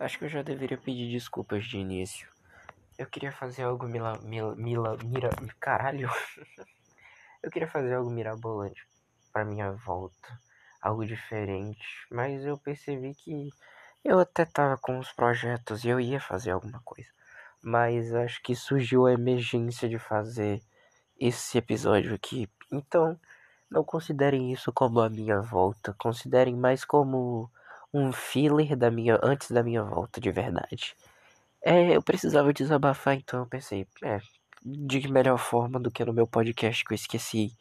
Acho que eu já deveria pedir desculpas de início. Eu queria fazer algo mila, mila, mila mira, caralho. eu queria fazer algo mirabolante para minha volta, algo diferente, mas eu percebi que eu até tava com os projetos e eu ia fazer alguma coisa. Mas acho que surgiu a emergência de fazer esse episódio aqui. Então, não considerem isso como a minha volta, considerem mais como um filler da minha antes da minha volta de verdade. É, eu precisava desabafar, então eu pensei, é, de melhor forma do que no meu podcast que eu esqueci.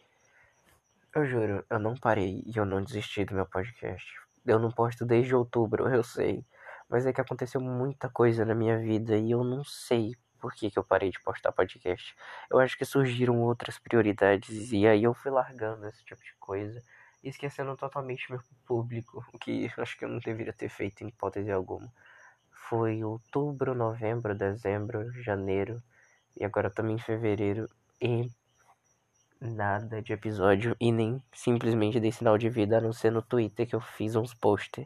Eu juro, eu não parei e eu não desisti do meu podcast. Eu não posto desde outubro, eu sei. Mas é que aconteceu muita coisa na minha vida e eu não sei por que, que eu parei de postar podcast. Eu acho que surgiram outras prioridades e aí eu fui largando esse tipo de coisa, esquecendo totalmente meu público, o que acho que eu não deveria ter feito em hipótese alguma. Foi outubro, novembro, dezembro, janeiro e agora também em fevereiro e nada de episódio e nem simplesmente dei sinal de vida a não ser no Twitter que eu fiz uns posts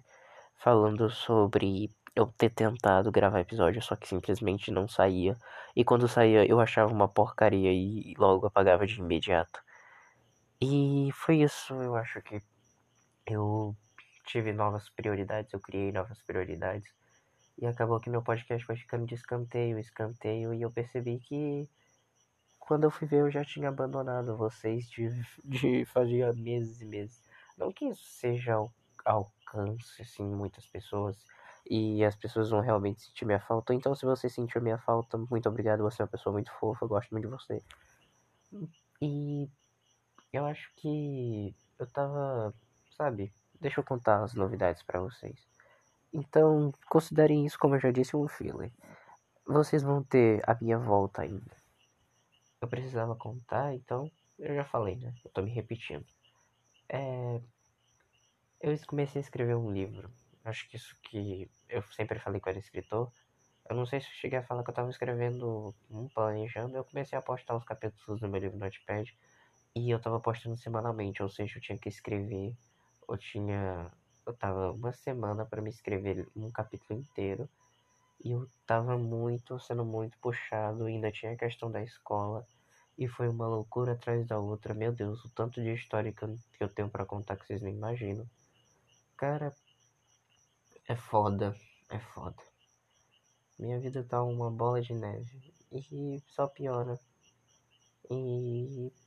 falando sobre eu ter tentado gravar episódio, só que simplesmente não saía. E quando saía eu achava uma porcaria e logo apagava de imediato. E foi isso, eu acho que eu tive novas prioridades, eu criei novas prioridades. E acabou que meu podcast foi ficando de escanteio, escanteio, e eu percebi que quando eu fui ver eu já tinha abandonado vocês de, de fazia meses e meses. Não que isso seja ao alcance, assim, muitas pessoas e as pessoas vão realmente sentir minha falta. Então, se você sentiu minha falta, muito obrigado. Você é uma pessoa muito fofa, eu gosto muito de você. E eu acho que eu tava, sabe? Deixa eu contar as novidades para vocês. Então, considerem isso, como eu já disse, um filler. Vocês vão ter a minha volta ainda. Eu precisava contar, então eu já falei, né? Eu tô me repetindo. É... Eu comecei a escrever um livro Acho que isso que eu sempre falei que eu era escritor. Eu não sei se eu cheguei a falar que eu estava escrevendo, um planejando. Eu comecei a postar os capítulos do meu livro no Notepad. E eu estava postando semanalmente, ou seja, eu tinha que escrever. Eu tinha. Eu tava uma semana para me escrever um capítulo inteiro. E eu tava muito, sendo muito puxado. Ainda tinha a questão da escola. E foi uma loucura atrás da outra. Meu Deus, o tanto de história que eu, tenho para contar que vocês nem imaginam. Cara, é foda, é foda. Minha vida tá uma bola de neve e só piora. E não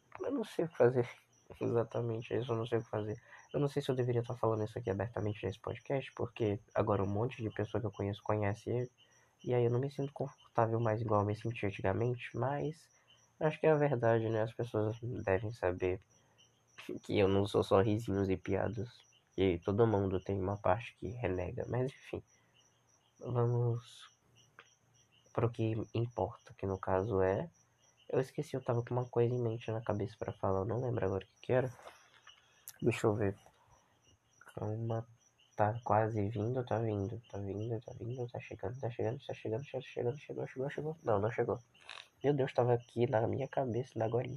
sei o que fazer. Exatamente isso, eu não sei o que fazer. Eu não sei se eu deveria estar falando isso aqui abertamente nesse podcast, porque agora um monte de pessoa que eu conheço conhece ele. E aí eu não me sinto confortável mais igual eu me sentia antigamente, mas acho que é a verdade, né? As pessoas devem saber que eu não sou só risinhos e piadas que todo mundo tem uma parte que renega, mas enfim. Vamos para o que importa, que no caso é. Eu esqueci, eu tava com uma coisa em mente na cabeça para falar, eu não lembro agora o que, que era. Deixa eu ver. Calma, tá quase vindo, tá vindo, tá vindo, tá vindo, tá chegando, tá chegando, tá chegando, tá chegando, chegou, chegou, chegou. Não, não chegou. Meu Deus, tava aqui na minha cabeça, na agora.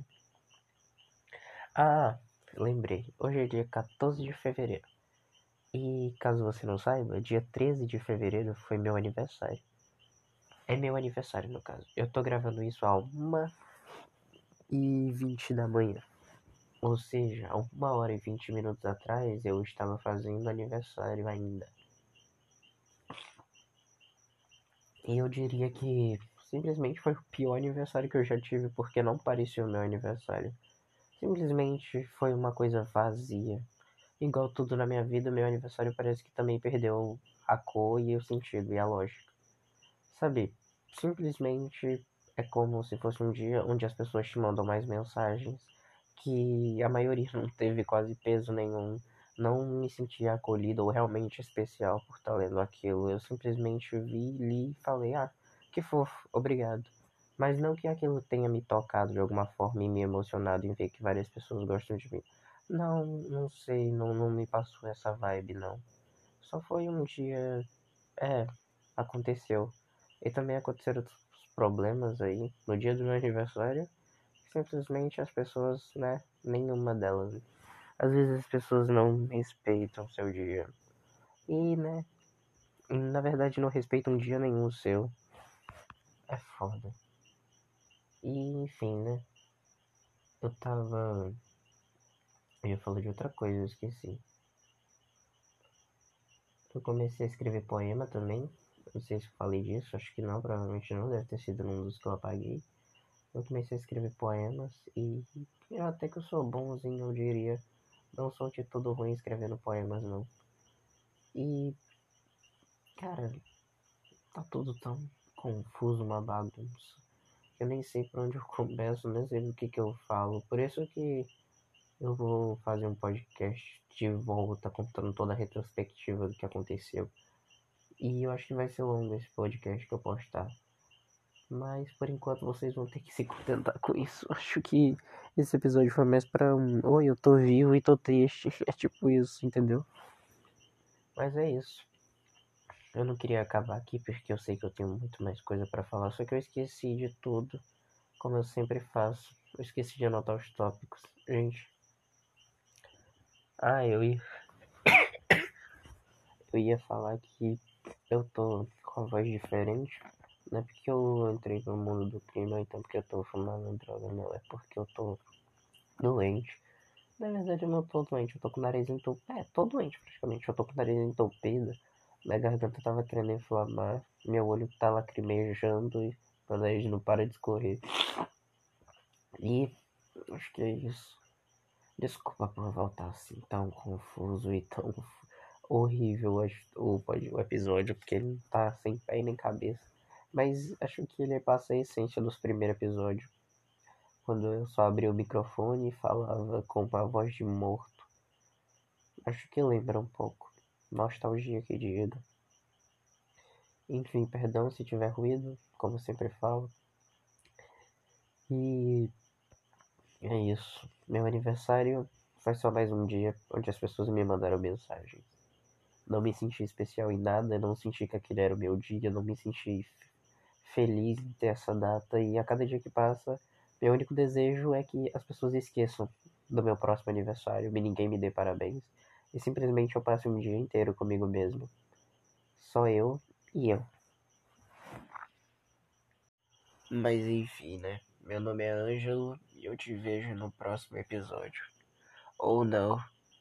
Ah, lembrei. Hoje é dia 14 de fevereiro. E caso você não saiba, dia 13 de fevereiro foi meu aniversário. É meu aniversário, no caso. Eu tô gravando isso a 1 e 20 da manhã. Ou seja, a 1 hora e 20 minutos atrás eu estava fazendo aniversário ainda. E eu diria que simplesmente foi o pior aniversário que eu já tive porque não parecia o meu aniversário. Simplesmente foi uma coisa vazia. Igual tudo na minha vida, meu aniversário parece que também perdeu a cor e o sentido e a lógica. Sabe, simplesmente é como se fosse um dia onde as pessoas te mandam mais mensagens que a maioria não teve quase peso nenhum. Não me senti acolhido ou realmente especial por estar lendo aquilo. Eu simplesmente vi, li e falei, ah, que fofo, obrigado. Mas não que aquilo tenha me tocado de alguma forma e me emocionado em ver que várias pessoas gostam de mim. Não, não sei, não, não me passou essa vibe não. Só foi um dia. É, aconteceu. E também aconteceram outros problemas aí no dia do meu aniversário. Simplesmente as pessoas, né? Nenhuma delas. Às vezes as pessoas não respeitam seu dia. E, né? na verdade não respeitam dia nenhum seu. É foda. E enfim, né? Eu tava. Eu ia falar de outra coisa, eu esqueci. Eu comecei a escrever poema também. Não sei se falei disso, acho que não, provavelmente não, deve ter sido num dos que eu apaguei. Eu comecei a escrever poemas e eu até que eu sou bonzinho, eu diria. Não sou de tudo ruim escrevendo poemas, não. E. Cara, tá tudo tão confuso, uma bagunça. Eu nem sei por onde eu começo, nem sei o que que eu falo. Por isso que eu vou fazer um podcast de volta, contando toda a retrospectiva do que aconteceu. E eu acho que vai ser longo esse podcast que eu postar. Mas por enquanto vocês vão ter que se contentar com isso. Acho que esse episódio foi mais pra um. Oi, eu tô vivo e tô triste. É tipo isso, entendeu? Mas é isso. Eu não queria acabar aqui porque eu sei que eu tenho muito mais coisa para falar. Só que eu esqueci de tudo. Como eu sempre faço. Eu esqueci de anotar os tópicos. Gente. Ah, eu ia. Eu ia falar que eu tô com a voz diferente. Não é porque eu entrei no mundo do crime, ou então porque eu tô fumando droga, não. É porque eu tô doente. Na verdade, eu não tô doente, eu tô com o nariz entupido. É, tô doente praticamente. Eu tô com o nariz entupido. Minha garganta tava querendo inflamar. Meu olho tá lacrimejando e meu nariz não para de escorrer. E acho que é isso. Desculpa por voltar assim tão confuso e tão horrível o, o episódio, porque ele tá sem pé nem cabeça. Mas acho que ele passa a essência dos primeiros episódios. Quando eu só abri o microfone e falava com uma voz de morto. Acho que lembra um pouco. Nostalgia que diga. Enfim, perdão se tiver ruído, como sempre falo. E é isso. Meu aniversário foi só mais um dia onde as pessoas me mandaram mensagens. Não me senti especial em nada, não senti que aquele era o meu dia, não me senti feliz em ter essa data e a cada dia que passa, meu único desejo é que as pessoas esqueçam do meu próximo aniversário, e ninguém me dê parabéns e simplesmente eu passe um dia inteiro comigo mesmo. Só eu e eu. Mas enfim, né? Meu nome é Ângelo e eu te vejo no próximo episódio. Ou não.